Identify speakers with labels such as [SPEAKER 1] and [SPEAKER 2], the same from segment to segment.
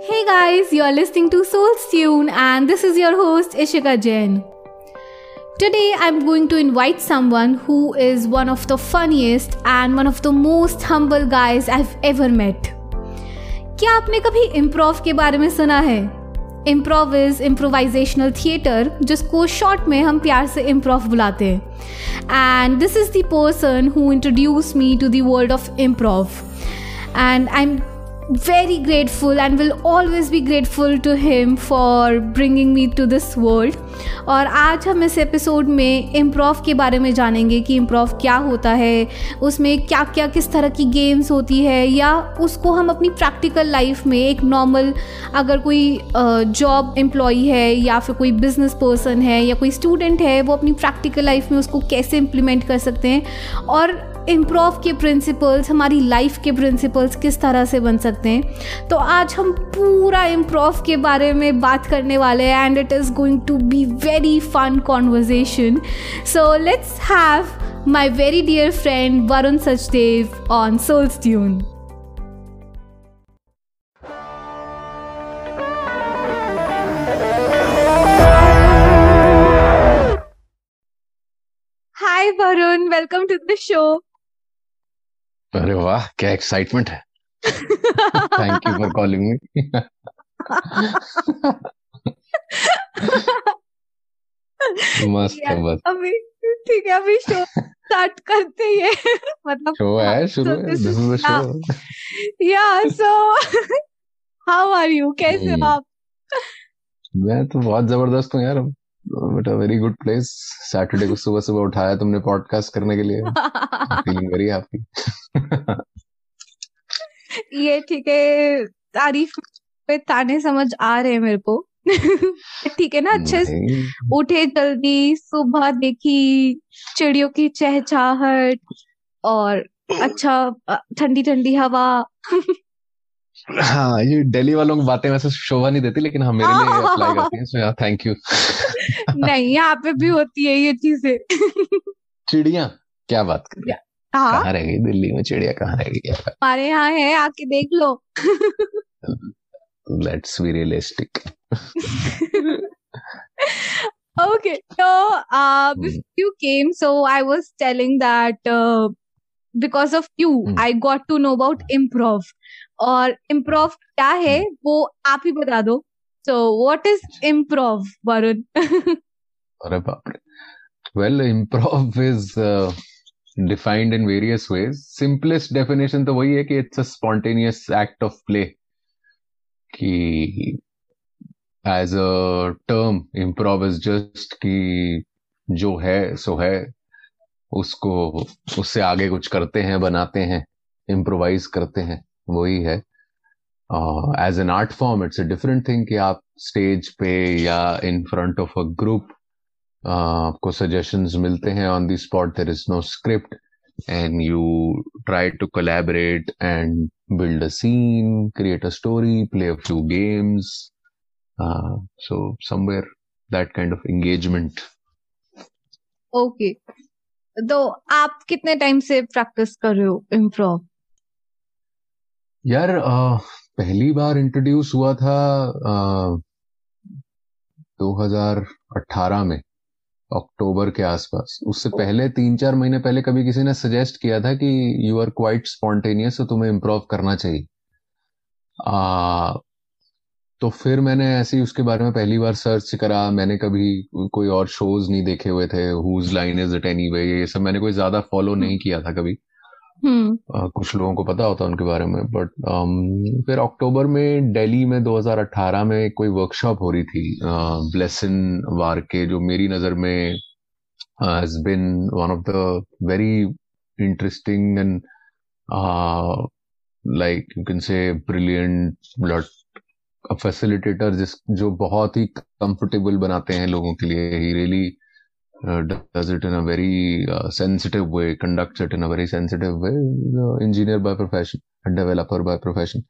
[SPEAKER 1] Hey guys, you are listening to Soul's Tune, and this is your host Ishika Jain. Today, I'm going to invite someone who is one of the funniest and one of the most humble guys I've ever met. क्या आपने कभी improv के बारे में सुना है improv is improvisational theatre जिसको short में हम प्यार से इम्प्रोव बुलाते हैं and this is the person who introduce me to the world of improv and I am very grateful and will always be grateful to him for bringing me to this world. और आज हम इस episode में improv के बारे में जानेंगे कि इम्प्रोव क्या होता है, उसमें क्या क्या किस तरह की गेम्स होती है, या उसको हम अपनी प्रैक्टिकल लाइफ में एक नॉर्मल अगर कोई जॉब एम्प्लॉई है या फिर कोई बिज़नेस पर्सन है या कोई स्टूडेंट है, वो अपनी प्रैक्टिकल लाइफ में उसको कैसे इम्प्लीमेंट कर सकते हैं। और इम्प्रोव के प्रिंसिपल्स हमारी लाइफ के प्रिंसिपल्स किस तरह से बन सकते हैं? तो आज हम पूरा इम्प्रोव के बारे में बात करने वाले हैं and it is going to be very fun conversation so let's have my very dear friend Varun Sachdev on Souls Tune Varun, welcome to the show.
[SPEAKER 2] अरे वाह क्या एक्साइटमेंट है। Thank you for calling me मस्त है बस
[SPEAKER 1] अभी ठीक है अभी शो स्टार्ट करते ही। मतलब
[SPEAKER 2] शो है शुरू है दिस इज़ द शो
[SPEAKER 1] या सो हाउ आर यू कैसे हो। आप?
[SPEAKER 2] मैं तो बहुत ज़बरदस्त हूँ यार। But a very good place Saturday को सुबह सुबह उठाया तुमने पॉडकास्ट करने के लिए। फीलिंग वेरी हैप्पी
[SPEAKER 1] ये ठीक है तारीफ़ पे ताने समझ आ रहे हैं मेरे को। ठीक है ना अच्छे से उठे जल्दी सुबह देखी चिड़ियों की चहचहाहट और अच्छा ठंडी ठंडी हवा।
[SPEAKER 2] हाँ ये दिल्ली वालों की बातें वैसे शोभा नहीं देती लेकिन हाँ मेरे लिए अप्लाई करती हैं सो यार थैंक यू
[SPEAKER 1] नहीं यहाँ पे भी होती है ये चीज़ें।
[SPEAKER 2] चिड़िया क्या बात कर रही हाँ? कहाँ रह गई दिल्ली में चिड़िया कहाँ रह गई?
[SPEAKER 1] हमारे यहाँ है आके देख लो।
[SPEAKER 2] लेट्स बी रियलिस्टिक
[SPEAKER 1] ओके
[SPEAKER 2] तो
[SPEAKER 1] you came so I was telling that because of you I got to know about improv और इम्प्रूव क्या है hmm. वो आप ही बता दो। So, what is improv
[SPEAKER 2] बाप रे। Well improv is defined in various ways simplest definition तो वही है कि it's a spontaneous act of play कि as a term improv is just कि जो है, सो है, उसको, उससे आगे कुछ करते हैं, बनाते हैं इम्प्रोवाइज करते हैं, वही है। As an art form it's a different thing कि आप स्टेज पे या in front of a group आपको सजेशंस मिलते हैं on the spot there is no script and you try to collaborate and build a scene create a story play a few games uh, so somewhere that kind of engagement.
[SPEAKER 1] Okay तो आप कितने time से practice कर रहे हो improv
[SPEAKER 2] यार uh, पहली बार introduce हुआ था uh, 2018 में अक्टूबर के आसपास। उससे पहले तीन चार महीने पहले कभी किसी ने सजेस्ट किया था कि यू आर क्वाइट स्पॉन्टेनियस तो तुम्हें इम्प्रोव करना चाहिए। आ, तो फिर मैंने ऐसे ही उसके बारे में पहली बार सर्च करा। मैंने कभी कोई और शोज़ नहीं देखे हुए थे whose line is it anyway ये सब मैंने कोई ज़्यादा फॉलो नहीं किया था कभी।
[SPEAKER 1] हम्म
[SPEAKER 2] आ, कुछ लोगों को पता होता है उनके बारे में बट फिर अक्टूबर में दिल्ली में 2018 में कोई वर्कशॉप हो रही थी ब्लेसन वार के जो मेरी नज़र में has been one of the very interesting and like you can say brilliant blood facilitator जिस जो बहुत ही कंफर्टेबल बनाते हैं लोगों के लिए ही really uh, does it in a very uh, sensitive way, conducts it in a very sensitive way. Uh, engineer by profession, a developer by profession.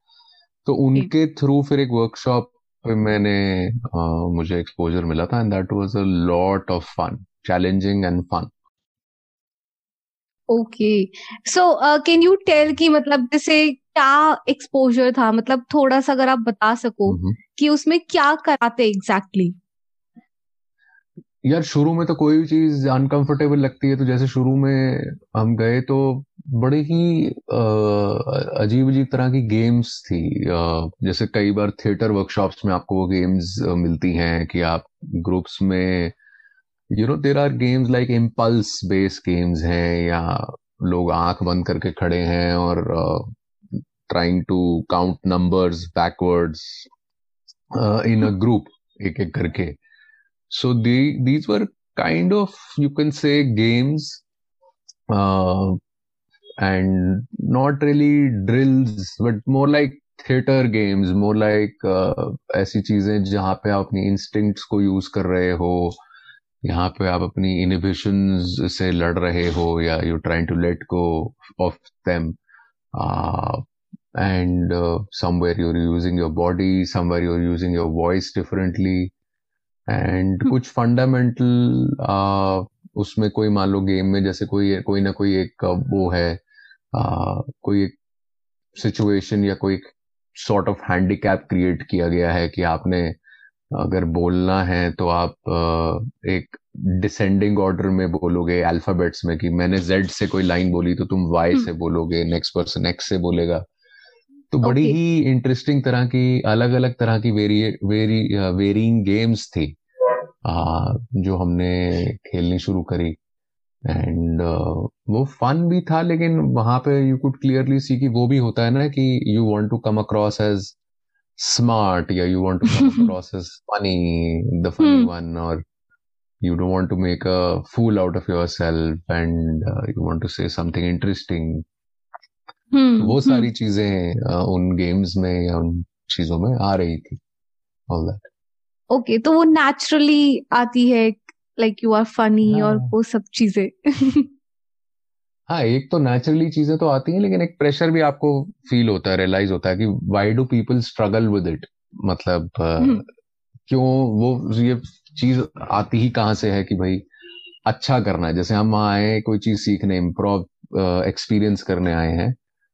[SPEAKER 2] तो उनके थ्रू फिर एक वर्कशॉप पे मैंने uh, मुझे एक्सपोजर मिला था and that was a lot of fun challenging and fun
[SPEAKER 1] okay so can you tell कि मतलब जैसे क्या एक्सपोजर था मतलब थोड़ा सा अगर आप बता सको
[SPEAKER 2] हम्म।
[SPEAKER 1] कि उसमें क्या कराते एग्जैक्टली exactly?
[SPEAKER 2] यार, शुरू में तो कोई भी चीज़ अनकंफर्टेबल लगती है तो जैसे शुरू में हम गए तो बड़े ही अजीब अजीब तरह की गेम्स थी। जैसे कई बार थिएटर वर्कशॉप्स में आपको वो गेम्स मिलती हैं कि आप ग्रुप्स में you know there are games like impulse based games हैं, या लोग आँख बंद करके खड़े हैं और trying to count numbers backwards in a group एक एक करके। So they these were kind of you can say games, uh, and not really drills, but more like theatre games more like ऐसी चीज़ें जहाँ पे आप अपनी इंस्टिंक्ट्स को यूज़ कर रहे हो यहाँ पे आप अपनी इनिबिशन से लड़ रहे हो या you trying to let go of them and somewhere you're using your body somewhere you're using your voice differently and कुछ फंडामेंटल उसमें कोई मान लो गेम में जैसे कोई कोई ना कोई एक वो है आ, कोई एक सिचुएशन या कोई सॉर्ट ऑफ़ हैंडीकैप क्रिएट किया गया है कि आपने अगर बोलना है तो आप एक डिसेंडिंग ऑर्डर में बोलोगे अल्फाबेट्स में कि मैंने जेड से कोई लाइन बोली तो तुम वाई हम्म। से बोलोगे नेक्स्ट पर्सन एक्स से बोलेगा तो बड़ी okay. ही इंटरेस्टिंग तरह की अलग अलग तरह की वेरी वेरी वेरिंग गेम्स थी आ, जो हमने खेलनी शुरू करी। एंड uh, वो फन भी था लेकिन वहाँ पे यू कुड क्लियरली सी कि वो भी होता है ना कि you want to come across as smart या you want to come across as funny the funny one और you don't want to make a fool out of yourself and uh, you want to say something interesting.
[SPEAKER 1] Hmm,
[SPEAKER 2] वो सारी हम्म। चीज़ें उन games में या उन चीज़ों में आ रही थी। ऑल दैट
[SPEAKER 1] ओके तो वो नेचुरली आती है लाइक यू आर फनी और वो सब चीज़ें।
[SPEAKER 2] हाँ एक तो नेचुरली चीज़ें तो आती हैं लेकिन एक प्रेशर भी आपको फील होता है रियलाइज़ होता है कि why do people struggle with it मतलब हम्म। क्यों वो ये चीज़ आती ही कहाँ से है कि भाई अच्छा करना है? जैसे हम आए कोई चीज़ सीखने इम्प्रोव एक्सपीरियंस करने आए हैं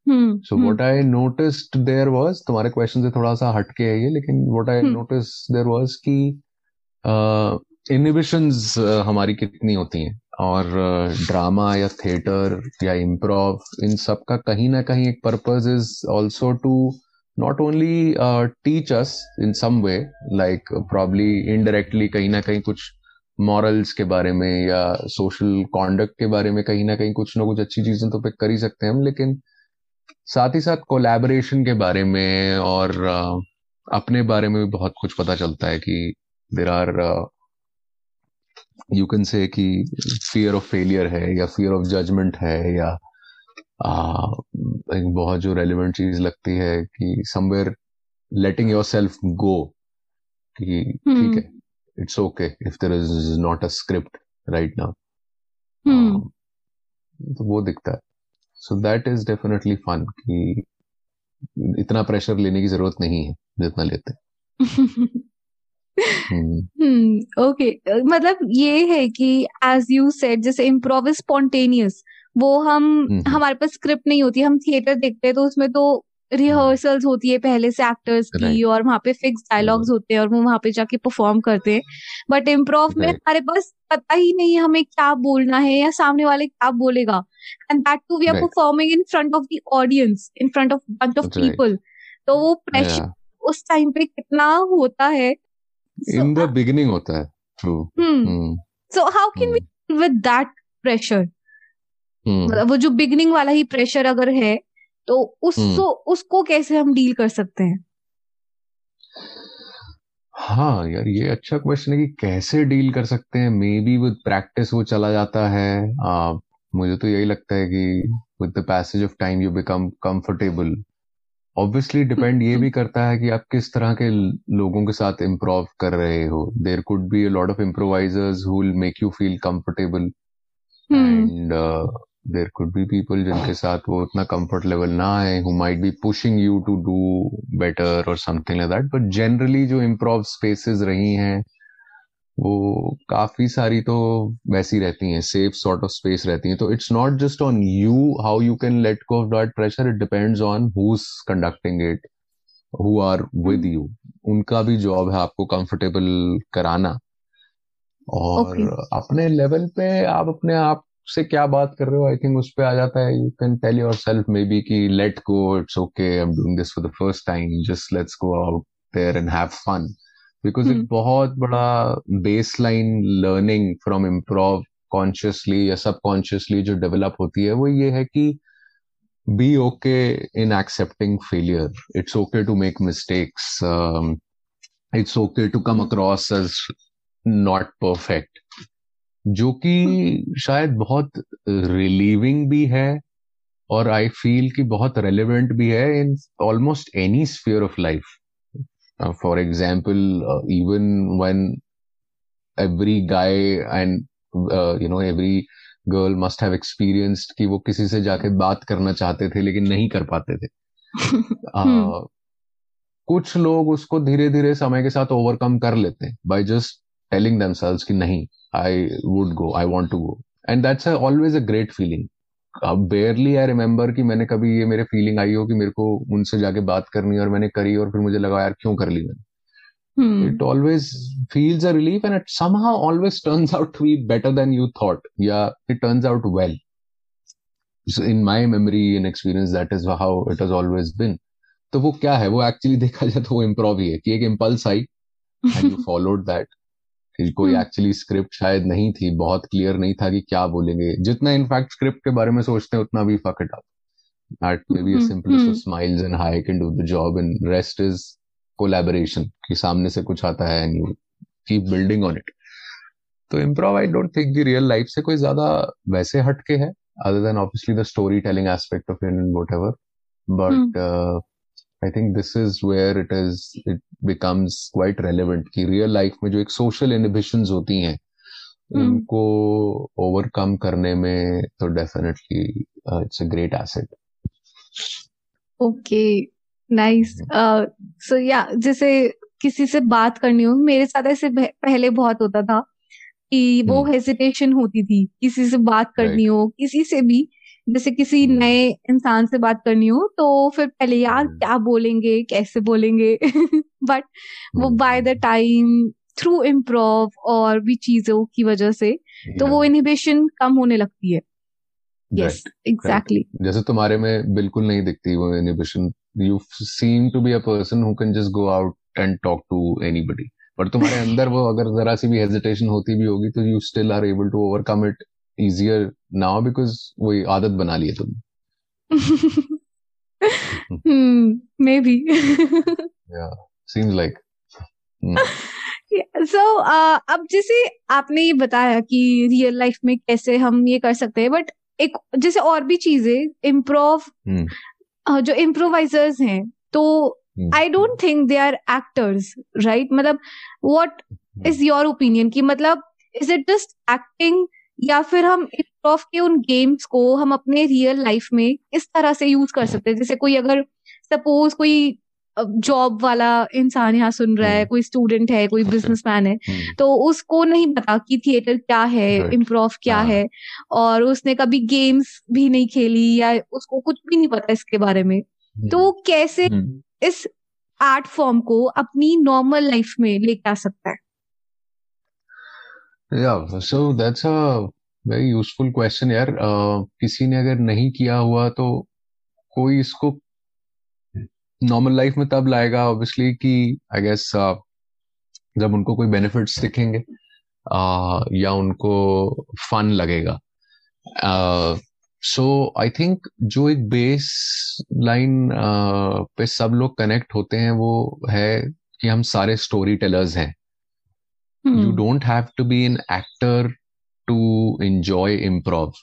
[SPEAKER 2] so what I noticed there was तुम्हारे क्वेश्चन से थोड़ा सा हटके है ये लेकिन what I notice there was कि इनहिबिशंस uh, uh, हमारी कितनी होती हैं? और ड्रामा uh, या थिएटर या इम्प्रोव इन सब का कहीं ना कहीं एक purpose is also to not only teach us in some way like probably indirectly कहीं ना कहीं कुछ मॉरल्स के बारे में या सोशल कॉन्डक्ट के बारे में कहीं ना कहीं कुछ ना कुछ अच्छी चीज़ें तो पिक कर ही सकते हैं हम लेकिन साथ ही साथ कोलैबोरेशन के बारे में और अपने बारे में भी बहुत कुछ पता चलता है कि देर आर यू कैन से कि फियर ऑफ़ फेलियर है या फियर ऑफ़ जजमेंट है या एक बहुत जो रेलिवेंट चीज़ लगती है कि somewhere letting yourself go कि ठीक है it's okay if there is not a script right now तो वो दिखता है। So that is definitely fun कि इतना प्रेशर लेने की ज़रूरत नहीं है जितना लेते
[SPEAKER 1] हम्म ओके मतलब ये है कि एज यू सेड जैसे इम्प्रोव स्पॉन्टेनियस वो हम हम्म। हमारे पास स्क्रिप्ट नहीं होती हम थिएटर देखते हैं तो उसमें तो रिहर्सल्स होती है पहले से एक्टर्स की और वहाँ पे फिक्स डायलॉग्स होते हैं और वो वहाँ पे जाके परफॉर्म करते हैं। बट इम्प्रोव में हमारे पास पता ही नहीं है हमें क्या बोलना है या सामने वाले क्या बोलेगा। And that too we are performing in front of the audience in front of bunch of people तो वो प्रेशर उस टाइम पे कितना होता है।
[SPEAKER 2] इन द बिगिनिंग होता है। True
[SPEAKER 1] so how can we with that pressure वो जो बिगिनिंग वाला ही प्रेशर अगर है तो उसको हम्म। उसको कैसे हम डील कर सकते हैं?
[SPEAKER 2] हाँ यार ये अच्छा क्वेश्चन है कि कैसे डील कर सकते हैं? मे बी विद प्रैक्टिस वो चला जाता है। आ, मुझे तो यही लगता है कि with the passage of time you become comfortable obviously depend ये भी करता है कि आप किस तरह के लोगों के साथ इम्प्रोव कर रहे हो। There could be a lot of improvisers who will make you feel comfortable and there could be people जिनके साथ वो उतना कंफर्ट लेवल ना है who might be pushing you to do better और something like that but generally जो improv spaces रही हैं वो काफ़ी सारी तो वैसी रहती हैं सेफ़ सॉर्ट ऑफ़ स्पेस रहती हैं। तो it's not just on you how you can let go of that pressure it depends on who's conducting it who are with you उनका भी जॉब है आपको कंफर्टेबल कराना। और okay. अपने लेवल पे आप अपने आप से क्या बात कर रहे हो? आई थिंक उस पर आ जाता है you can tell yourself maybe की let go it's okay I am doing this for the first time just let's go out there and have fun because एक बहुत बड़ा baseline learning from improv consciously या subconsciously जो develop होती है वो ये है कि be okay in accepting failure it's okay to make mistakes it's okay to come across as not perfect जो कि शायद बहुत रिलीविंग भी है और आई फील कि बहुत रेलिवेंट भी है in almost any sphere of life for example even one every guy and you know every girl must have experienced कि वो किसी से जाके बात करना चाहते थे लेकिन नहीं कर पाते थे। Uh, कुछ लोग उसको धीरे धीरे समय के साथ ओवरकम कर लेते हैं बाय जस्ट टेलिंग दमसेल्व्स कि नहीं I would go I want to go and that's always a great feeling barely I remember कि मैंने कभी ये मेरे फीलिंग आई हो कि मेरे को उनसे जाके बात करनी और मैंने करी और फिर मुझे लगा यार क्यों कर ली मैंने? It always feels a relief and it somehow always turns out to be better than you thought या it turns out well in my memory in experience that is how it has always been तो वो क्या है? वो actually देखा जाए तो वो इम्प्रोव ही है कि एक impulse I and you followed that कोई एक्चुअली। स्क्रिप्ट शायद नहीं थी बहुत क्लियर नहीं था कि क्या बोलेंगे। जितना इनफैक्ट स्क्रिप्ट के बारे में सोचते हैं उतना भी fuck it up that may be simplest of smiles and hi can do the job and rest is collaboration कि सामने से कुछ आता है and you keep building on it तो इम्प्रोव आई डोंट थिंक कि रियल लाइफ से कोई ज़्यादा वैसे हटके है other than obviously the storytelling aspect of in whatever but I think this is where it is it becomes quite relevant कि real life में जो एक सोशल इनिबिशन होती हैं hmm. उनको ओवरकम करने में तो definitely it's a great asset
[SPEAKER 1] okay nice so या जैसे किसी से बात करनी हो मेरे साथ ऐसे पहले बहुत होता था कि वो हेजिटेशन hmm. होती थी किसी से बात करनी right. हो किसी से भी जैसे किसी हम्म। नए इंसान से बात करनी हो तो फिर पहले यार हम्म। क्या बोलेंगे कैसे बोलेंगे? बट वो by the time through improv और भी चीज़ों की वजह से तो वो इनिबिशन कम होने लगती है। यस एग्जैक्टली
[SPEAKER 2] जैसे तुम्हारे में बिल्कुल नहीं दिखती वो inhibition you seem to be a person who can just go out and talk to anybody but तुम्हारे अंदर वो अगर जरा सी भी हेजिटेशन होती भी होगी तो you still are able to overcome it easier now because वही आदत बना ली है तुम
[SPEAKER 1] maybe
[SPEAKER 2] seems like
[SPEAKER 1] so अब जैसे आपने ये बताया कि रियल लाइफ में कैसे हम ये कर सकते हैं बट एक जैसे और भी चीज़ें इम्प्रोव hmm. जो इम्प्रोवाइजर्स हैं तो I don't think they are actors right मतलब व्हाट इज़ योर ओपिनियन की मतलब इज़ इट जस्ट एक्टिंग या फिर हम इम्प्रोव के उन गेम्स को हम अपने रियल लाइफ में इस तरह से यूज़ कर सकते हैं जैसे कोई अगर सपोज़ कोई जॉब वाला इंसान यहाँ सुन रहा है हम्म। कोई स्टूडेंट है कोई बिजनेसमैन है हम्म। तो उसको नहीं पता कि थिएटर क्या है इम्प्रोव क्या हाँ। है और उसने कभी गेम्स भी नहीं खेली या उसको कुछ भी नहीं पता इसके बारे में तो कैसे हम्म। इस आर्ट फॉर्म को अपनी नॉर्मल लाइफ में लेके आ सकता है
[SPEAKER 2] या so that's a very useful question यार। uh, किसी ने अगर नहीं किया हुआ तो कोई इसको नॉर्मल लाइफ में तब लाएगा ऑब्वियसली कि आई गेस uh, जब उनको कोई बेनिफिट्स दिखेंगे uh, या उनको फन लगेगा। सो आई थिंक जो एक बेस लाइन uh, पे सब लोग कनेक्ट होते हैं वो है कि हम सारे स्टोरी टेलर्स हैं। Hmm. You don't have to be an actor to enjoy improv.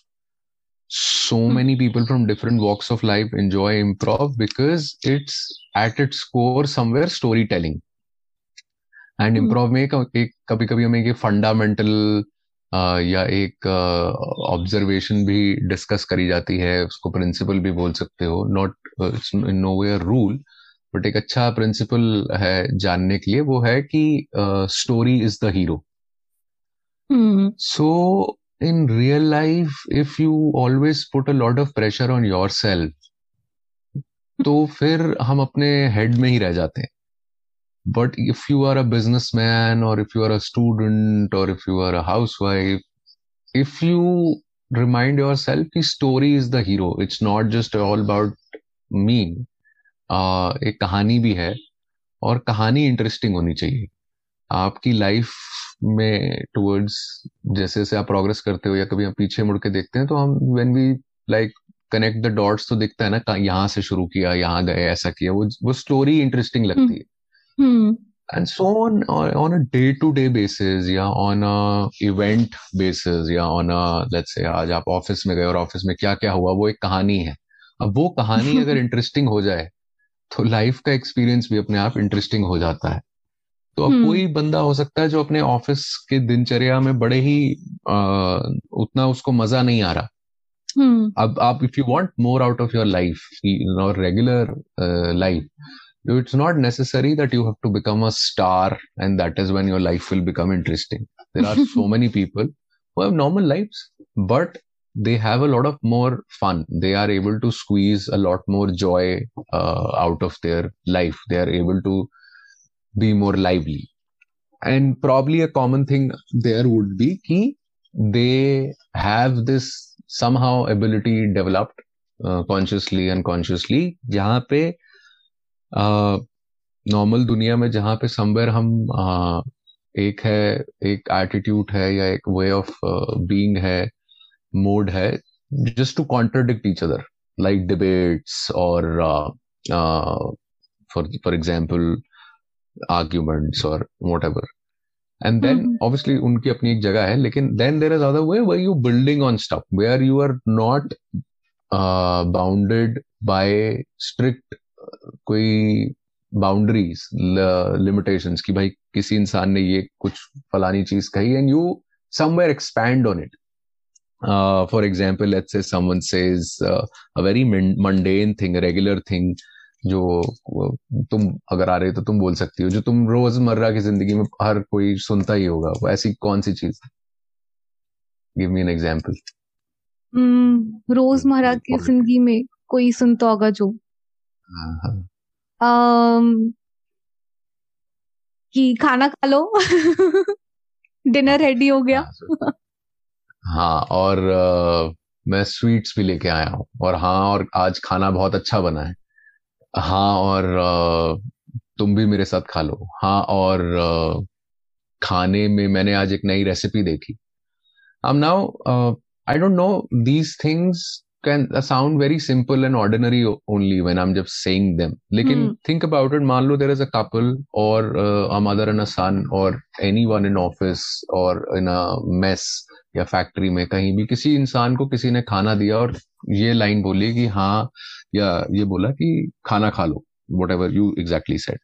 [SPEAKER 2] So hmm. many people from different walks of life enjoy improv because it's at its core somewhere storytelling. And improv में एक कभी कभी हमें एक fundamental या एक observation भी discuss करी जाती है उसको प्रिंसिपल भी बोल सकते हो not no way rule but एक अच्छा प्रिंसिपल है जानने के लिए वो है कि story is the hero
[SPEAKER 1] so
[SPEAKER 2] So in real life, if you always put a lot of pressure on yourself, तो फिर हम अपने हेड में ही रह जाते हैं। But if you are a businessman और if you are a student और if you are a housewife if you remind yourself की story is the hero it's not just all about me एक कहानी भी है और कहानी इंटरेस्टिंग होनी चाहिए। आपकी लाइफ में टुवर्ड्स जैसे जैसे आप प्रोग्रेस करते हो या कभी हम पीछे मुड़ के देखते हैं तो हम when we like connect the dots तो दिखता है ना यहाँ से शुरू किया यहाँ गए ऐसा किया। वो वो स्टोरी इंटरेस्टिंग लगती है। And so on on a day to day basis या ऑन अ इवेंट बेसिस या ऑन अ लेट्स से आज आप ऑफ़िस में गए और ऑफ़िस में क्या क्या हुआ वो एक कहानी है। अब वो कहानी अगर इंटरेस्टिंग हो जाए तो लाइफ का एक्सपीरियंस भी अपने आप इंटरेस्टिंग हो जाता है। तो अब
[SPEAKER 1] हम्म।
[SPEAKER 2] कोई बंदा हो सकता है जो अपने ऑफ़िस के दिनचर्या में बड़े ही आ, उतना उसको मज़ा नहीं आ रहा।
[SPEAKER 1] हम्म।
[SPEAKER 2] अब आप if you want more out of your life your regular life it's not necessary that you have to become a star and that is when your life will become interesting there are so many people normal life but they have a lot of more fun they are able to squeeze a lot more joy uh, out of their life they are able to be more lively and probably a common thing there would be ki they have this somehow ability developed uh, consciously unconsciously जहाँ पे normal uh, दुनिया में जहाँ पे somewhere हम uh, एक है एक एटीट्यूड है या एक वे ऑफ बीइंग है मोड है just to contradict each other like debates और फॉर फॉर एग्ज़ाम्पल आर्ग्यूमेंट्स और whatever and then obviously उनकी अपनी एक जगह है लेकिन then there is other way way you building on stuff where you are not bounded by strict कोई boundaries limitations कि भाई किसी इंसान ने ये कुछ फलानी चीज़ कही and you somewhere expand on it for example let's say someone says a very mundane thing regular thing जो तुम अगर आ रहे हो तो तुम बोल सकती हो जो तुम रोज़मर्रा की ज़िंदगी में हर कोई सुनता ही होगा वो ऐसी कौन सी चीज़? गिव मी एन एग्जांपल
[SPEAKER 1] रोज़मर्रा की ज़िंदगी में कोई सुनता होगा जो। um, कि खाना खा लो। डिनर रेडी हो गया।
[SPEAKER 2] हाँ और uh, मैं स्वीट्स भी लेके आया हूँ और हाँ और आज खाना बहुत अच्छा बना है। हाँ और तुम भी मेरे साथ खा लो। हाँ और खाने में मैंने आज एक नई रेसिपी देखी। अब now I don't know these things can sound very simple and ordinary only when I am just saying them लेकिन थिंक अबाउट इट मान लो देर इज़ अ कपल और अ मदर एंड अ सन और एनी वन इन ऑफ़िस और इन a mess या factory में कहीं भी किसी इंसान को किसी ने खाना दिया और ये लाइन बोली कि हाँ या ये बोला कि खाना खा लो whatever you exactly said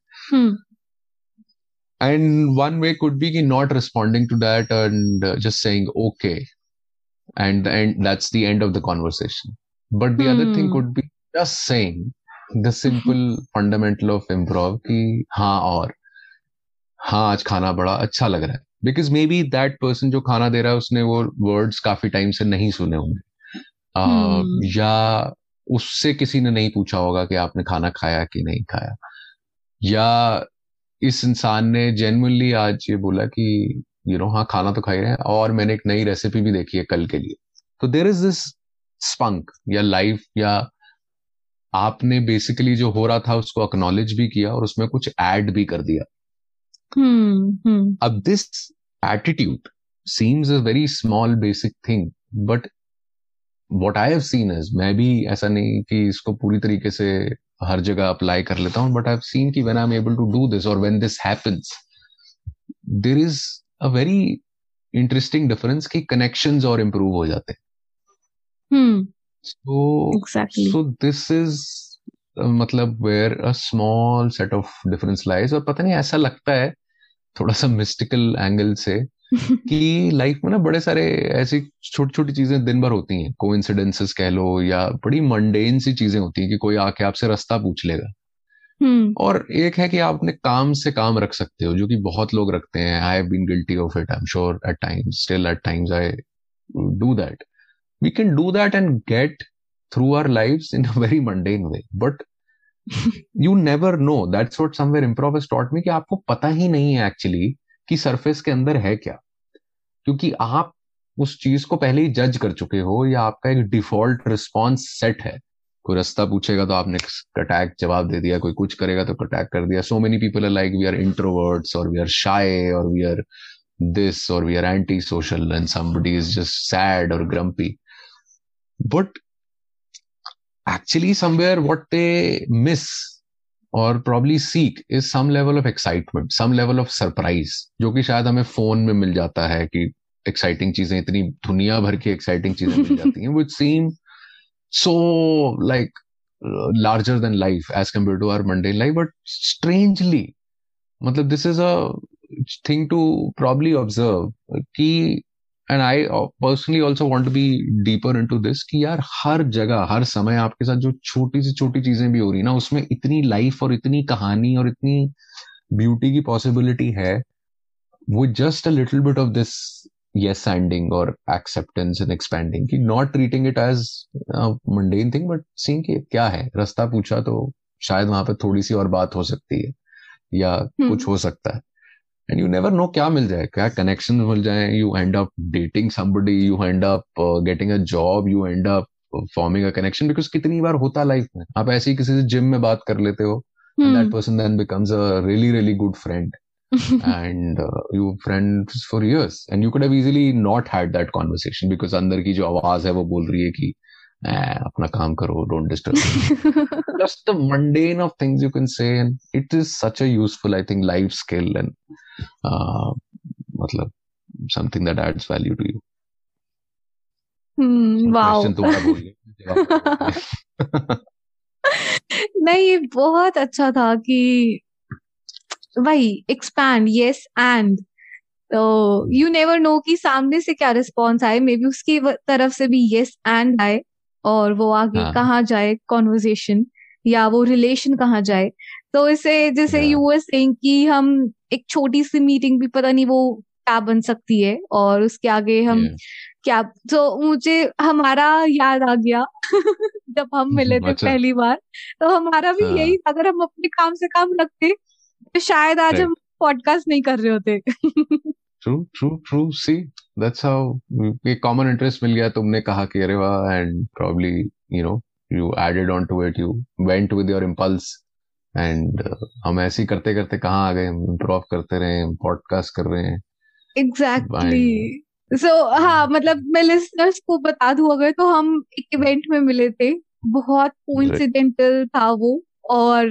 [SPEAKER 2] and one way could be कि not responding to that and just saying okay and and that's the end of the conversation but the other thing could be just saying the simple fundamental of improv की हाँ और हाँ आज खाना बड़ा अच्छा लग रहा है। Because maybe that person जो खाना दे रहा है उसने वो वर्ड्स काफ़ी टाइम से नहीं सुने होंगे। hmm. या उससे किसी ने नहीं पूछा होगा कि आपने खाना खाया कि नहीं खाया। या इस इंसान ने जेनुअनली आज ये बोला कि यू नो हाँ खाना तो खा रहे हैं और मैंने एक नई रेसिपी भी देखी है कल के लिए। तो देर इज़ दिस स्पंक या लाइफ या आपने बेसिकली जो हो रहा था उसको अक्नॉलेज भी किया और उसमें कुछ ऐड भी कर दिया।
[SPEAKER 1] Hmm, hmm.
[SPEAKER 2] अब this attitude seems a very small basic thing but what I have seen is मैं भी ऐसा नहीं कि इसको पूरी तरीके से हर जगह अप्लाई कर लेता हूँ बट आई हैव सीन कि when I am able to do this और when this happens there is a very interesting difference कि कनेक्शंस और इम्प्रूव हो जाते
[SPEAKER 1] हैं।
[SPEAKER 2] सो सो दिस इज़ मतलब where a small set of difference lies और पता नहीं ऐसा लगता है थोड़ा सा मिस्टिकल एंगल से कि लाइफ में ना बड़े सारे ऐसी छोटी छोटी चीज़ें दिन भर होती हैं। को कह लो या बड़ी मंडेन सी चीज़ें होती हैं कि कोई आके आपसे रास्ता पूछ लेगा।
[SPEAKER 1] हम्म।
[SPEAKER 2] और एक है कि आप अपने काम से काम रख सकते हो जो कि बहुत लोग रखते हैं। I have been guilty of it I am sure at times still at times I do that we can do that and get through our life in a very mundane way but you never know that's what somewhere improv taught me कि आपको पता ही नहीं है actually कि surface के अंदर है क्या। क्योंकि आप उस चीज़ को पहले ही जज कर चुके हो या आपका एक डिफ़ॉल्ट रिस्पॉन्स सेट है। कोई रास्ता पूछेगा तो आपने कटैक जवाब दे दिया, कोई कुछ करेगा तो कटैक कर दिया। So many people are like we are introverts और वी आर शाय और we are this or we are anti-social and somebody is just sad or grumpy. But actually somewhere what they miss or probably seek is some level of excitement some level of surprise जो कि शायद हमें phone में मिल जाता है कि exciting चीज़ें इतनी दुनिया भर की एक्साइटिंग चीज़ें मिल जाती हैं which seem so like uh, larger than life as compared to our mundane life but strangely मतलब this is a thing to probably observe कि and I personally also want to be deeper into this कि यार हर जगह हर समय आपके साथ जो छोटी सी छोटी चीज़ें भी हो रही ना उसमें इतनी लाइफ और इतनी कहानी और इतनी ब्यूटी की पॉसिबिलिटी है वो just a little bit of this yes ending or acceptance and expanding कि not treating it as a mundane thing but seeing कि क्या है रास्ता पूछा तो शायद वहाँ पे थोड़ी सी और बात हो सकती है या hmm. कुछ हो सकता है एंड यू नेवर नो क्या मिल जाए क्या कनेक्शन मिल जाए। You end up dating somebody you end up getting a job you end up forming a connection because कितनी बार होता लाइफ में। आप ऐसे ही किसी से जिम में बात कर लेते हो that person then becomes a really really good friend and uh, you friends for years. And you could have easily not had that conversation because अंदर की जो आवाज़ है वो बोल रही है कि अपना काम करो don't disturb just the mundane of things you can say it is such a useful I think life skill and मतलब something that adds value to you
[SPEAKER 1] hmm wow नहीं ये बहुत अच्छा था कि भाई एक्सपैंड यस एंड तो you never know कि सामने से क्या रिस्पॉन्स आए. मे बी उसकी तरफ़ से भी यस एंड आए. और वो आगे हाँ. कहाँ जाए कॉन्वर्जेशन या वो रिलेशन कहाँ जाए तो इसे जैसे यू एस सेइंग कि हम एक छोटी सी मीटिंग भी पता नहीं वो क्या बन सकती है और उसके आगे हम क्या तो मुझे हमारा याद आ गया जब हम मिले थे अच्छा। पहली बार तो हमारा भी हाँ. यही अगर हम अपने काम से काम रखते तो शायद आज हम पॉडकास्ट नहीं कर रहे होते
[SPEAKER 2] true true true see that's how एक कॉमन इंटरेस्ट मिल गया तुमने कहा कि अरे वाह and probably you know you added on to it you went with your impulse and हम ऐसे ही करते करते कहाँ आ गए? हम इम्प्रूव करते रहे पॉडकास्ट कर रहे हैं।
[SPEAKER 1] एग्जैक्टली सो so, हाँ मतलब मैं लिसनर्स को बता दूँ अगर तो हम एक इवेंट में मिले थे बहुत कोइंसिडेंटल था वो। और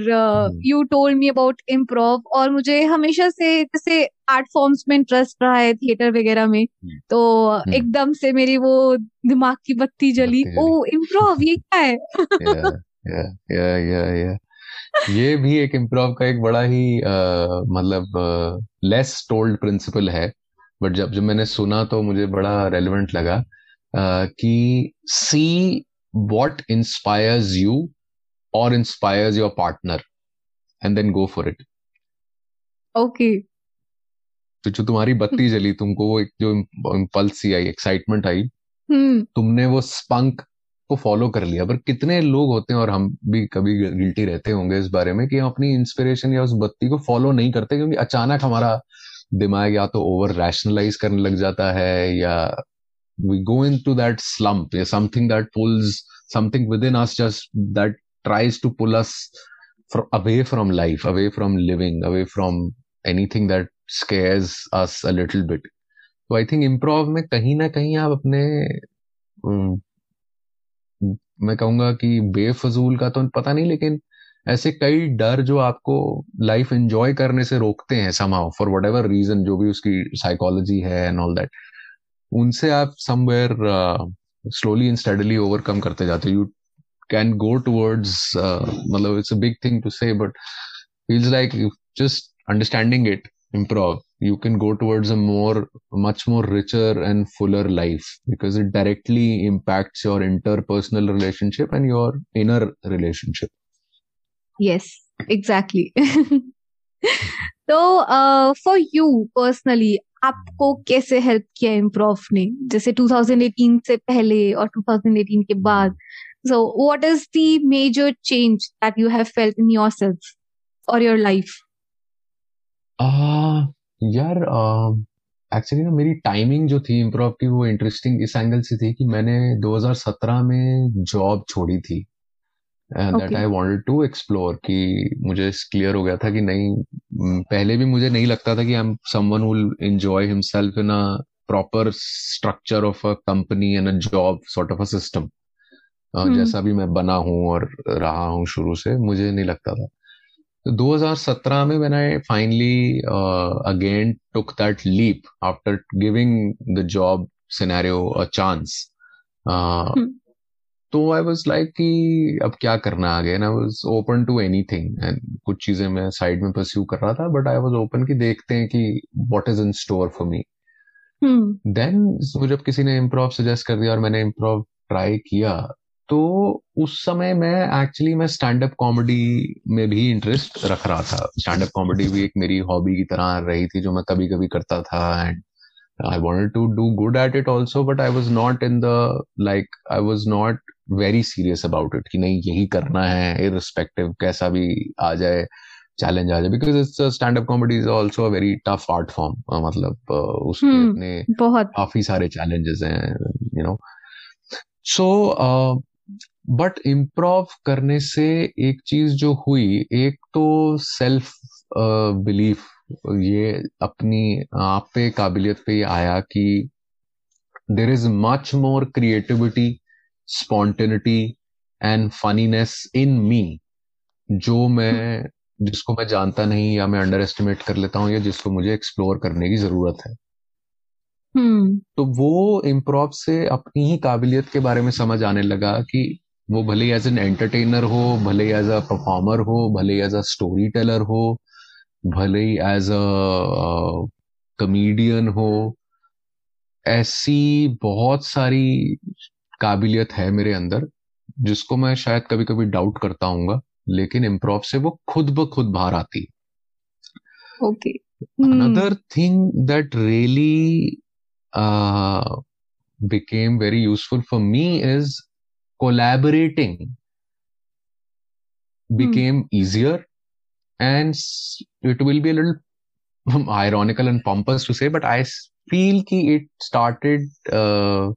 [SPEAKER 1] you told me about improv और मुझे हमेशा से जैसे आर्ट फॉर्म्स में इंटरेस्ट रहा है थिएटर वगैरह में हम्म। तो हम्म। एकदम से मेरी वो दिमाग की बत्ती जली ओ इम्प्रोव ये क्या है
[SPEAKER 2] या या या या ये भी एक इम्प्रोव का एक बड़ा ही मतलब लेस टोल्ड प्रिंसिपल है बट जब जब मैंने सुना तो मुझे बड़ा रेलिवेंट लगा uh, कि see what inspires you or inspires your partner and then go for it.
[SPEAKER 1] Okay.
[SPEAKER 2] तो जो तुम्हारी बत्ती जली तुमको वो एक जो इम्पल्स आई एक्साइटमेंट आई hmm. तुमने वो स्पंक को फॉलो कर लिया। पर कितने लोग होते हैं और हम भी कभी गिल्टी रहते होंगे इस बारे में कि हम अपनी इंस्पिरेशन या उस बत्ती को फॉलो नहीं करते क्योंकि अचानक हमारा दिमाग या तो ओवर रैशनलाइज करने लग जाता है या we go into that slump या something that pulls something within us just that tries to pull us from, away from life, away from living, away from anything that scares us a little bit. तो I think improv में कहीं ना कहीं आप अपने मैं कहूँगा कि बेफजूल का तो पता नहीं लेकिन ऐसे कई डर जो आपको लाइफ एंजॉय करने से रोकते हैं somehow for whatever reason जो भी उसकी साइकोलॉजी है एंड ऑल दैट उनसे आप somewhere slowly and steadily overcome करते जाते you can go towards uh, it's a big thing to say but feels like just understanding it improv you can go towards a more much more richer and fuller life because it directly impacts your interpersonal relationship and your inner relationship
[SPEAKER 1] yes exactly तो for you personally आपको कैसे help किया improv ने जैसे 2018 से पहले और 2018 के बाद so what is the major change that you have felt in yourself और योर लाइफ
[SPEAKER 2] यार एक्चुअली ना मेरी टाइमिंग जो थी इम्प्रोव की वो इंटरेस्टिंग इस एंगल से थी कि मैंने 2017 में जॉब छोड़ी थी that I wanted to explore कि मुझे क्लियर हो गया था कि नहीं पहले भी मुझे नहीं लगता था कि I am someone will enjoy himself in a proper structure of a company and a job sort of a system जैसा भी मैं बना हूँ और रहा हूँ शुरू से मुझे नहीं लगता था। तो 2017 में मैंने finally again took that leap after giving the job scenario a chance तो आई वाज लाइक कि अब क्या करना आगे? And I was open to anything and कुछ चीज़ें मैं साइड में परस्यू कर रहा था बट आई वाज ओपन कि देखते हैं कि what is in store for me then मुझे जब किसी ने इम्प्रोव सजेस्ट कर दिया और मैंने इम्प्रोव ट्राई किया। तो उस समय मैं एक्चुअली मैं स्टैंड अप कॉमेडी में भी इंटरेस्ट रख रहा था। स्टैंड अप कॉमेडी भी एक मेरी हॉबी की तरह रही थी जो मैं कभी कभी करता था and I wanted to do good at it also but I was not in the like I was not very serious about it कि नहीं यही करना है इरिस्पेक्टिव कैसा भी आ जाए चैलेंज आ जाए because it's stand up comedy is also a very tough art form मतलब अपने बहुत। काफ़ी सारे चैलेंजेस हैं you know so but improv करने से एक चीज़ जो हुई एक तो सेल्फ बिलीफ ये अपनी आप पे काबिलियत पे आया कि there is much more creativity spontaneity and funniness in me जो मैं जिसको मैं जानता नहीं या मैं अंडर एस्टिमेट कर लेता हूँ या जिसको मुझे एक्सप्लोर करने की ज़रूरत है
[SPEAKER 1] hmm.
[SPEAKER 2] तो वो इम्प्रोव से अपनी ही काबिलियत के बारे में समझ आने लगा कि वो भले एज एन एंटरटेनर हो भले एज अ परफॉर्मर हो भले एज अ स्टोरी टेलर हो भले ही एज अ कमीडियन हो ऐसी बहुत सारी काबिलियत है मेरे अंदर जिसको मैं शायद कभी कभी डाउट करता हूँ लेकिन इम्प्रोव से वो खुद ब खुद बाहर आती
[SPEAKER 1] okay
[SPEAKER 2] another thing that really became very useful for me is collaborating became hmm. easier and it will be a little ironical and pompous to say but i feel ki it started uh,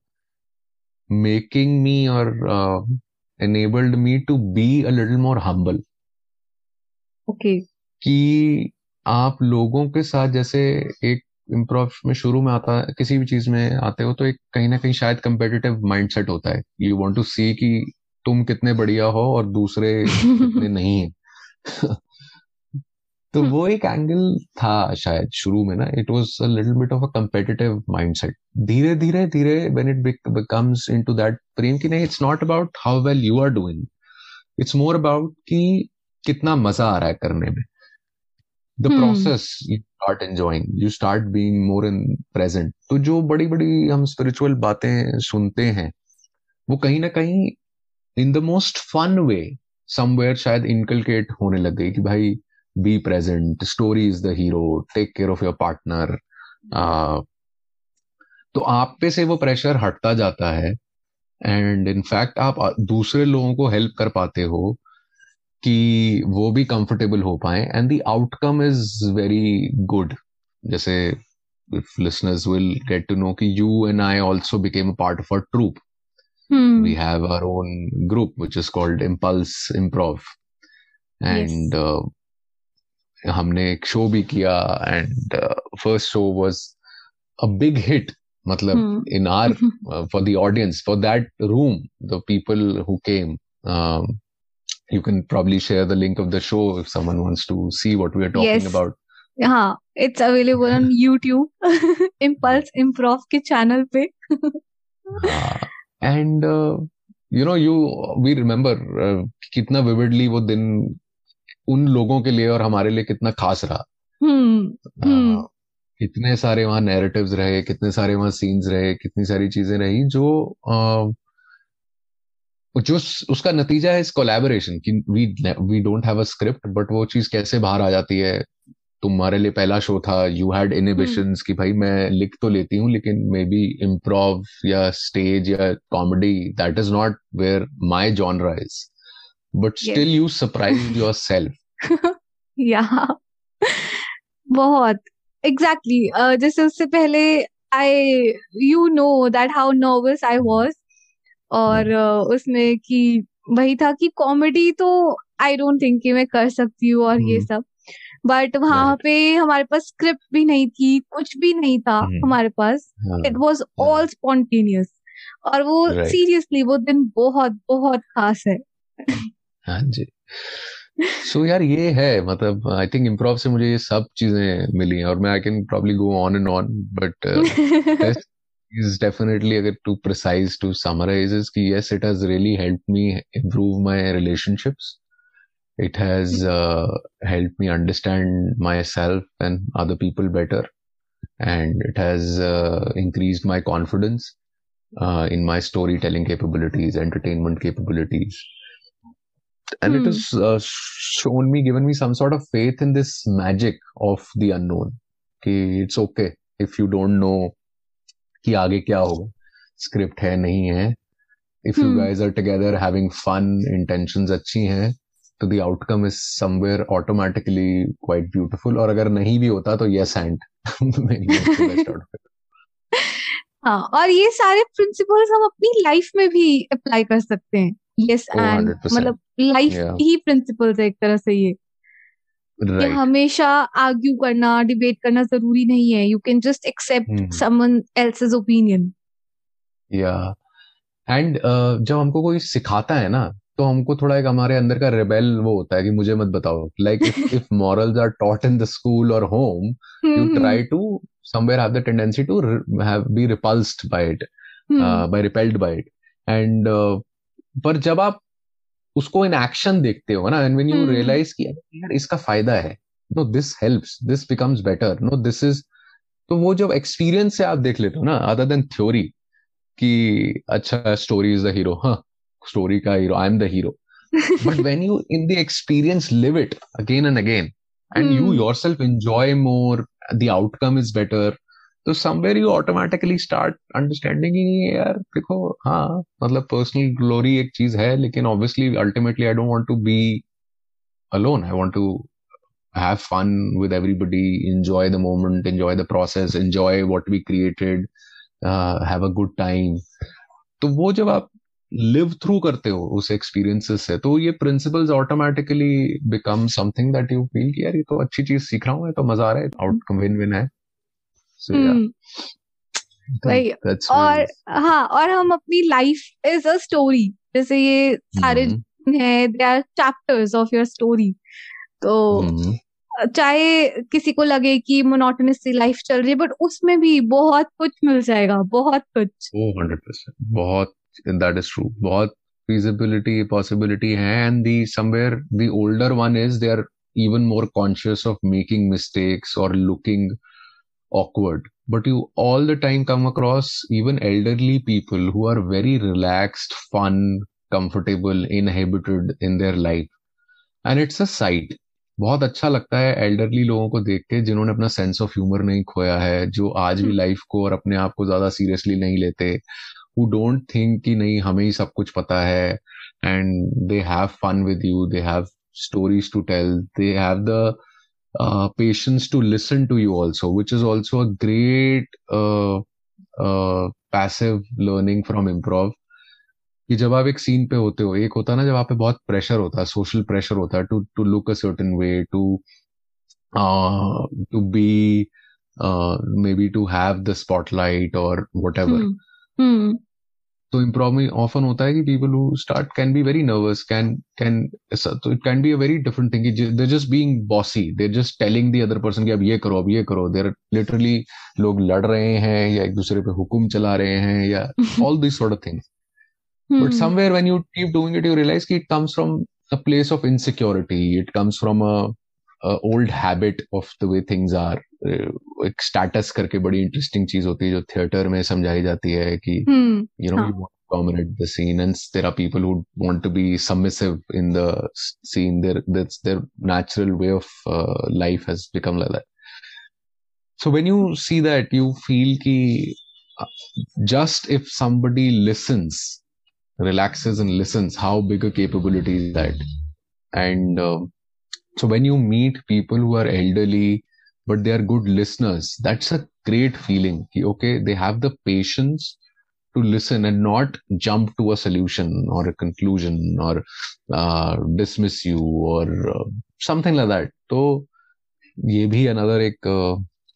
[SPEAKER 2] making me or uh, enabled me to be a little more humble
[SPEAKER 1] okay
[SPEAKER 2] कि आप लोगों के साथ जैसे एक improv में शुरू में आता है किसी भी चीज़ में आते हो तो एक कहीं ना कहीं शायद कंपेटिटिव माइंडसेट होता है। यू वांट टू सी कि तुम कितने बढ़िया हो और दूसरे कितने नहीं है। तो। वो एक एंगल था शायद शुरू में ना। It was a little bit of a competitive mindset धीरे धीरे धीरे when it becomes into that frame की नहीं it's not about how well you are doing it's more about कि कितना मज़ा आ रहा है करने में। The process you start enjoying you start being more in present तो जो बड़ी बड़ी हम स्पिरिचुअल बातें सुनते हैं वो कहीं ना कहीं in the most fun way somewhere शायद इनकलकेट होने लग गई कि भाई be present story is the hero take care of your partner uh, तो आप पे से वो प्रेशर हटता जाता है एंड इनफैक्ट आप दूसरे लोगों को हेल्प कर पाते हो कि वो भी कंफर्टेबल हो पाए and the outcome is very good जैसे listeners will get to know कि you and I also became a part of a troupe we have our own group which is called Impulse Improv and हमने एक show भी किया and first show was a big hit मतलब in our for the audience for that room the people who came you can probably share the link of the show if someone wants to see what we are talking yes. about.
[SPEAKER 1] हाँ it's available on YouTube Impulse Improv के channel पे
[SPEAKER 2] हाँ and uh, you know you we remember uh, कितना vividly वो दिन उन लोगों के लिए और हमारे लिए कितना खास रहा
[SPEAKER 1] हम्म, हम्म।
[SPEAKER 2] कितने सारे वहाँ नैरेटिव्स रहे कितने सारे वहाँ सीन्स रहे कितनी सारी चीज़ें रही जो आ, जो उसका नतीजा है इस कोलैबोरेशन कि we we don't have a script but वो चीज़ कैसे बाहर आ जाती है? तुम्हारे लिए पहला शो था यू हैड इनिबिशंस कि भाई मैं लिख तो लेती हूँ लेकिन मे बी इम्प्रोव या स्टेज या comedy that is not where my genre is but still you surprise yourself
[SPEAKER 1] या बहुत. Exactly exactly. uh, जैसे उससे पहले I you know that how nervous I was और uh, उसमें कि वही था कि कॉमेडी तो आई डोंट थिंक कि मैं कर सकती हूँ और ये hmm. सब। बट वहाँ पे हमारे पास स्क्रिप्ट भी नहीं थी कुछ भी नहीं था hmm. हमारे पास। इट वॉज़ ऑल स्पॉन्टेनियस और वो सीरियसली right. वो दिन बहुत बहुत खास है।
[SPEAKER 2] हाँ जी। सो so, यार ये है मतलब आई थिंक इम्प्रोव से मुझे ये सब चीज़ें मिली हैं और मैं I can probably go on and on but is definitely agar to precise to summarize is ki yes it has really helped me improve my relationships. It has uh, helped me understand myself and other people better. And it has uh, increased my confidence uh, in my storytelling capabilities entertainment capabilities. And it has uh, shown me given me some sort of faith in this magic of the unknown okay it's okay if you don't know कि आगे क्या होगा। Script है नहीं है। If you guys are together having fun intentions अच्छी हैं तो the outcome is somewhere automatically quite beautiful और अगर नहीं भी होता तो यस एंड
[SPEAKER 1] हाँ और ये सारे प्रिंसिपल्स हम अपनी लाइफ में भी अप्लाई कर सकते हैं। यस एंड मतलब लाइफ ही प्रिंसिपल्स है एक तरह से ये। Right. हमेशा आर्ग्यू करना डिबेट करना ज़रूरी नहीं है। You can just accept someone else's opinion
[SPEAKER 2] या एंड जब हमको कोई सिखाता है ना तो हमको थोड़ा एक हमारे अंदर का रिबेल वो होता है कि मुझे मत बताओ। Like if morals are taught in the school और home you try to tendency to have be repulsed by it hmm. uh, by repelled by it. And uh, पर जब आप उसको इन एक्शन देखते हो ना एंड व्हेन यू रियलाइज़ कि यार इसका फ़ायदा है। No this helps this becomes better no this is तो वो जब एक्सपीरियंस से आप देख लेते हो ना अदर देन थ्योरी कि अच्छा स्टोरी इज़ द हीरो हाँ स्टोरी का hero I am the hero but when you in the experience live it again and again and you yourself enjoy more the outcome is better तो somewhere you automatically start understanding यार देखो हाँ मतलब personal glory एक चीज़ है लेकिन obviously ultimately I don't want to be alone. I want to have fun with everybody enjoy the moment enjoy the process enjoy what we created uh, have a good तो वो जब आप live through करते हो उस experiences से तो ये principles automatically become something that you feel कि यार ये तो अच्छी चीज़ सीख रहा हूँ तो मज़ा आ रहा है आउटकम विन विन है। So yeah hmm.
[SPEAKER 1] वही और हाँ और हम अपनी लाइफ इज़ अ स्टोरी जैसे ये सारे hmm. हैं they are chapters of your story तो hmm. चाहे किसी को लगे कि मोनोटोनस सी लाइफ चल रही है बट उसमें भी बहुत कुछ मिल जाएगा बहुत कुछ
[SPEAKER 2] हंड्रेड परसेंट बहुत दैट इज़ ट्रू बहुत feasibility possibility and the somewhere the older one is they are even more conscious of making mistakes or looking awkward but you all the time come across even elderly people who are very relaxed fun comfortable inhibited in their life and it's a sight बहुत अच्छा लगता है elderly लोगों को देख के जिन्होंने अपना सेंस ऑफ़ ह्यूमर नहीं खोया है जो आज भी लाइफ को और अपने आप को ज़्यादा सीरियसली नहीं लेते हु डोंट थिंक कि नहीं हमें ही सब कुछ पता है and they have fun with you they have stories to tell they have the uh, patience to listen to you also, which is also a great uh, uh, passive learning from improv. कि जब आप एक scene पे होते हो एक होता है ना जब आप पे बहुत प्रेशर होता है सोशल प्रेशर होता है to to look a certain way to to be may be to have the spotlight और वट एवर तो इम्प्रोव में ऑफन होता है कि people who start can be very nervous can can तो it can be a very different thing they're just being bossy they're just telling the other person कि अब ये करो अब ये करो देर लिटरली लोग लड़ रहे हैं या एक दूसरे पे हुक्म चला रहे हैं या all this sort of things but somewhere when you keep doing it you realise कि it comes from a place of insecurity it comes from a old habit of the way things are एक status करके बड़ी interesting चीज़ होती है जो theatre में समझाई जाती है कि you know you want dominate the scene and there are people who want to be submissive in the scene there that's their natural way of life has become like that so when you see that you feel कि just if somebody listens relaxes and listens how big a capability is that and so when you meet people who are elderly but they are good listeners that's a great feeling okay they have the patience to listen and not jump to a solution or a conclusion or uh, dismiss you or uh, something like that तो ये भी एक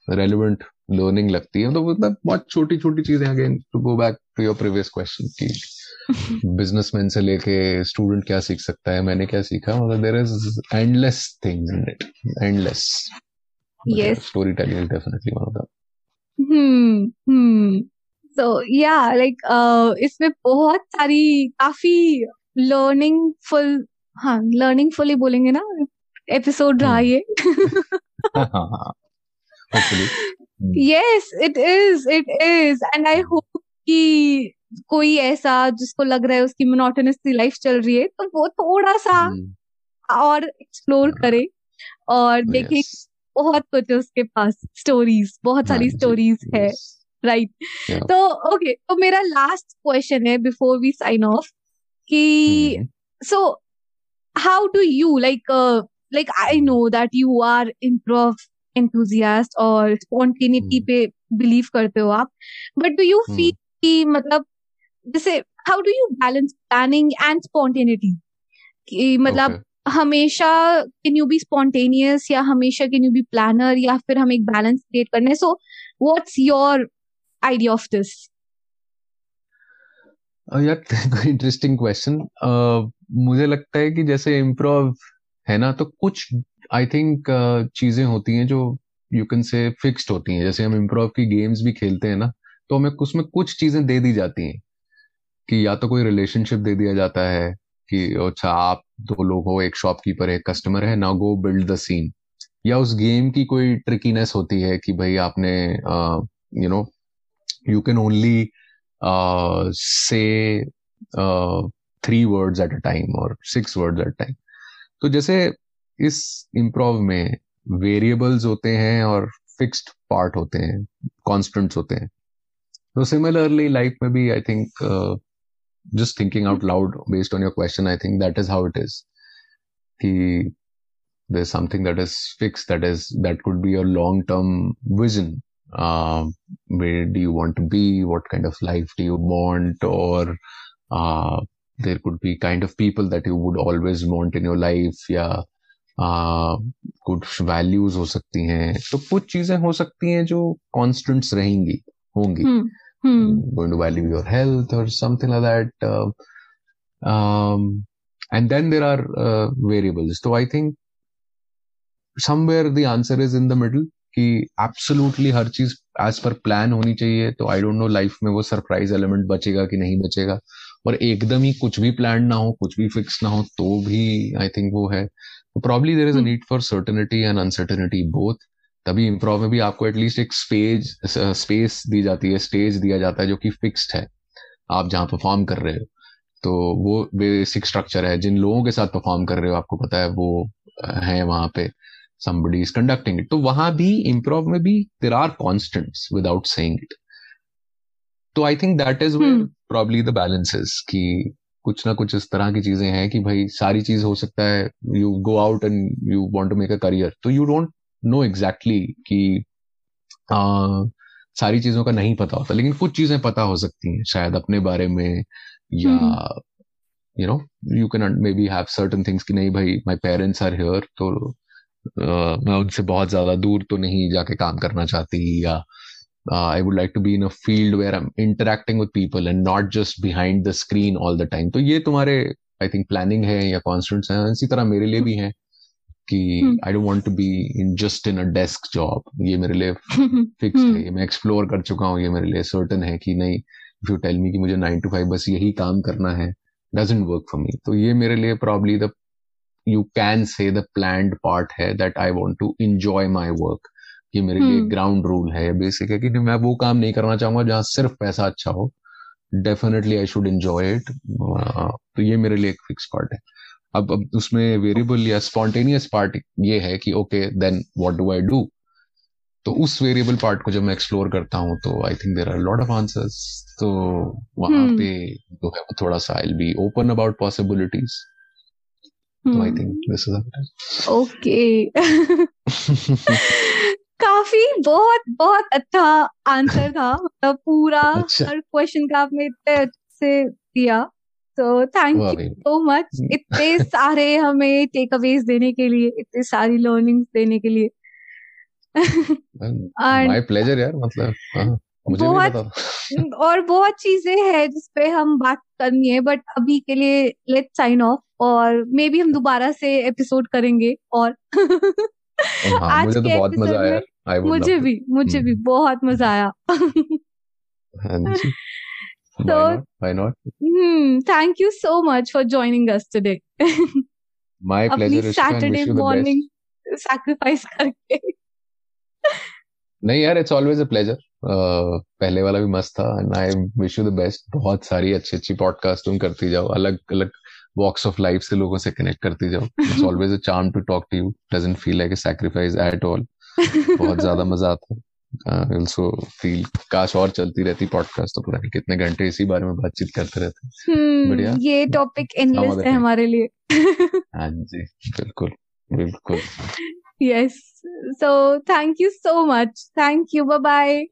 [SPEAKER 2] relevant uh, learning लगती है तो मतलब बहुत छोटी छोटी चीज़ें again to go back to your previous question की बिजनेसमैन से लेके स्टूडेंट क्या सीख सकता है मैंने क्या सीखा मतलब there is endless things in it endless
[SPEAKER 1] yes
[SPEAKER 2] storytelling is definitely one of them
[SPEAKER 1] hmm hmm so yeah like uh इसमें बहुत सारी काफ़ी learning full हाँ learning fully बोलेंगे ना एपिसोड रहा ये
[SPEAKER 2] hopefully
[SPEAKER 1] yes it is it is and I hope कि कोई ऐसा जिसको लग रहा है उसकी मोनोटोनस लाइफ चल रही है तो वो थोड़ा सा और एक्सप्लोर करे और देखे बहुत कुछ है उसके पास स्टोरीज बहुत सारी स्टोरीज है राइट तो ओके तो मेरा लास्ट क्वेश्चन है बिफोर वी साइन ऑफ़ कि so how do you like like I know that you are improve enthusiast और स्पॉन्टेनिटी पे बिलीव करते हो आप बट डू यू फील कि मतलब जैसे how do you balance planning and spontaneity कि मतलब हमेशा कैन यू बी स्पॉन्टेनियस या हमेशा कैन यू बी प्लानर या फिर हम एक बैलेंस क्रिएट करना है? So what's your idea of this
[SPEAKER 2] यार इंटरेस्टिंग क्वेश्चन मुझे लगता है कि जैसे इम्प्रोव है ना तो कुछ आई थिंक uh, चीज़ें होती हैं जो यू कैन से फिक्स्ड होती हैं। जैसे हम इम्प्रोव की गेम्स भी खेलते हैं ना तो हमें उसमें कुछ चीज़ें दे दी जाती हैं कि या तो कोई रिलेशनशिप दे दिया जाता है कि अच्छा आप दो लोग हो, एक शॉपकीपर एक कस्टमर है now go build the scene या उस गेम की कोई ट्रिकीनेस होती है कि भाई आपने you know you can only say three words at a time और सिक्स वर्ड्स एट टाइम तो जैसे इस इम्प्रोव में वेरिएबल्स होते हैं और फिक्स्ड पार्ट होते हैं कॉन्स्टेंट्स होते हैं. तो सिमिलरली लाइफ में भी I think just thinking out loud based on your question, I think that is how it is. Ki, there's something that is fixed that is that could be your long-term vision. Uh, where do you want to be? What kind of life do you want? Or uh, there could be kind of people that you would always want in your life. Yeah. Uh, कुछ values हो सकती हैं तो कुछ चीजें हो सकती हैं जो कॉन्स्टेंट्स रहेंगी होंगी hmm. hmm. going to value your health or something like that uh, um, and then there are uh, variables so i think somewhere the answer is in the middle कि एब्सोल्युटली हर चीज़ edge पर plan होनी चाहिए तो I don't no life में वो surprise element बचेगा कि नहीं बचेगा और एकदम ही कुछ भी प्लान ना हो कुछ भी फिक्स ना हो तो भी आई थिंक वो है probably there is a need for certainty and uncertainty both तभी इम्प्रोव में भी आपको एटलीस्ट एक स्पेज स्पेस दी जाती है स्टेज दिया जाता है जो कि फिक्स्ड है। आप जहाँ परफॉर्म कर रहे हो। तो वो बेसिक स्ट्रक्चर है। जिन लोगों के साथ परफॉर्म कर रहे हो आपको पता है वो है वहाँ पे। Somebody is conducting it. तो वहाँ भी इम्प्रोव में भी there are constants without saying it तो I think that is probably the balance is कि कुछ ना कुछ इस तरह की चीज़ें हैं कि भाई सारी चीज़ हो सकता है। You go out and you want to make a career तो यू डोंट नो एग्जैक्टली कि आ, सारी चीज़ों का नहीं पता होता लेकिन कुछ चीज़ें पता हो सकती हैं शायद अपने बारे में या you know you can may be have certain things कि नहीं भाई माय पेरेंट्स आर हियर तो uh, मैं उनसे बहुत ज़्यादा दूर तो नहीं जाके काम करना चाहती या I would like to be in a field where I am interacting with people and not just behind the screen all the time तो ये तुम्हारे आई थिंक प्लानिंग है या कॉन्स्टेंट्स हैं इसी तरह मेरे लिए भी हैं। कि I don't want to be in just in a desk job ये मेरे लिए फिक्स है. ये मैं एक्सप्लोर कर चुका हूँ. ये मेरे लिए सर्टन है कि नहीं. इफ़ यू टेल मी कि मुझे नाइन टू फाइव बस यही काम करना है डजेंट वर्क फॉर मी तो ये मेरे लिए probably the you can say the plan part है that I want to enjoy my work ये मेरे लिए ग्राउंड रूल है. बेसिक है कि मैं वो काम नहीं करना चाहूँगा जहाँ सिर्फ़ पैसा अच्छा हो. Definitely I should enjoy it तो ये मेरे लिए एक फिक्स पार्ट है. अब अब उसमें वेरिएबल या स्पॉन्टेनियस पार्ट ये है कि okay then what do I do तो उस वेरिएबल पार्ट को जब मैं एक्सप्लोर करता हूँ तो I think there are lot of answers तो वहाँ
[SPEAKER 1] हम्म
[SPEAKER 2] पे जो है वो थोड़ा सा I be open about possibilities तो I
[SPEAKER 1] think
[SPEAKER 2] this is
[SPEAKER 1] okay काफ़ी बहुत बहुत अच्छा आंसर था। मतलब पूरा
[SPEAKER 2] अच्छा।
[SPEAKER 1] हर क्वेश्चन का आपने इतने अच्छे से दिया। तो थैंक यू सो मच इतने सारे हमें टेक अवेज देने के लिए इतनी सारी लर्निंग्स देने के लिए।
[SPEAKER 2] माय प्लेजर यार मतलब हाँ, मुझे भी
[SPEAKER 1] बहुत और बहुत चीज़ें हैं जिस पे हम बात करनी है बट अभी के लिए लेट साइन ऑफ़ और मे बी हम दोबारा से एपिसोड करेंगे और
[SPEAKER 2] हाँ
[SPEAKER 1] आज
[SPEAKER 2] मुझे तो
[SPEAKER 1] के
[SPEAKER 2] बहुत मज़ा आया
[SPEAKER 1] मुझे भी मुझे भी बहुत मज़ा आया।
[SPEAKER 2] हाँ जी।
[SPEAKER 1] So
[SPEAKER 2] why not? Why not?
[SPEAKER 1] hmm, thank you so much for joining us today.
[SPEAKER 2] My pleasure
[SPEAKER 1] Saturday
[SPEAKER 2] wish you the best.
[SPEAKER 1] Morning sacrifice करके।
[SPEAKER 2] नहीं यार इट्स ऑलवेज अ प्लेजर पहले वाला भी मस्त था and I wish you the best बहुत सारी अच्छी अच्छी पॉडकास्ट तुम करती जाओ। अलग अलग वॉक्स ऑफ़ लाइफ से लोगों से कनेक्ट करती जाओ। It's always a charm to talk to you doesn't feel like a sacrifice at all बहुत ज़्यादा मज़ा आता है। ऑल्सो फील काश और चलती रहती पॉडकास्ट तो पता नहीं कितने घंटे इसी बारे में बातचीत करते रहते बढ़िया
[SPEAKER 1] हम्म ये टॉपिक एंडलेस है हमारे लिए।
[SPEAKER 2] हाँ जी बिल्कुल बिल्कुल।
[SPEAKER 1] Yes so thank you so much thank you bye bye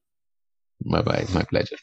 [SPEAKER 2] bye bye my pleasure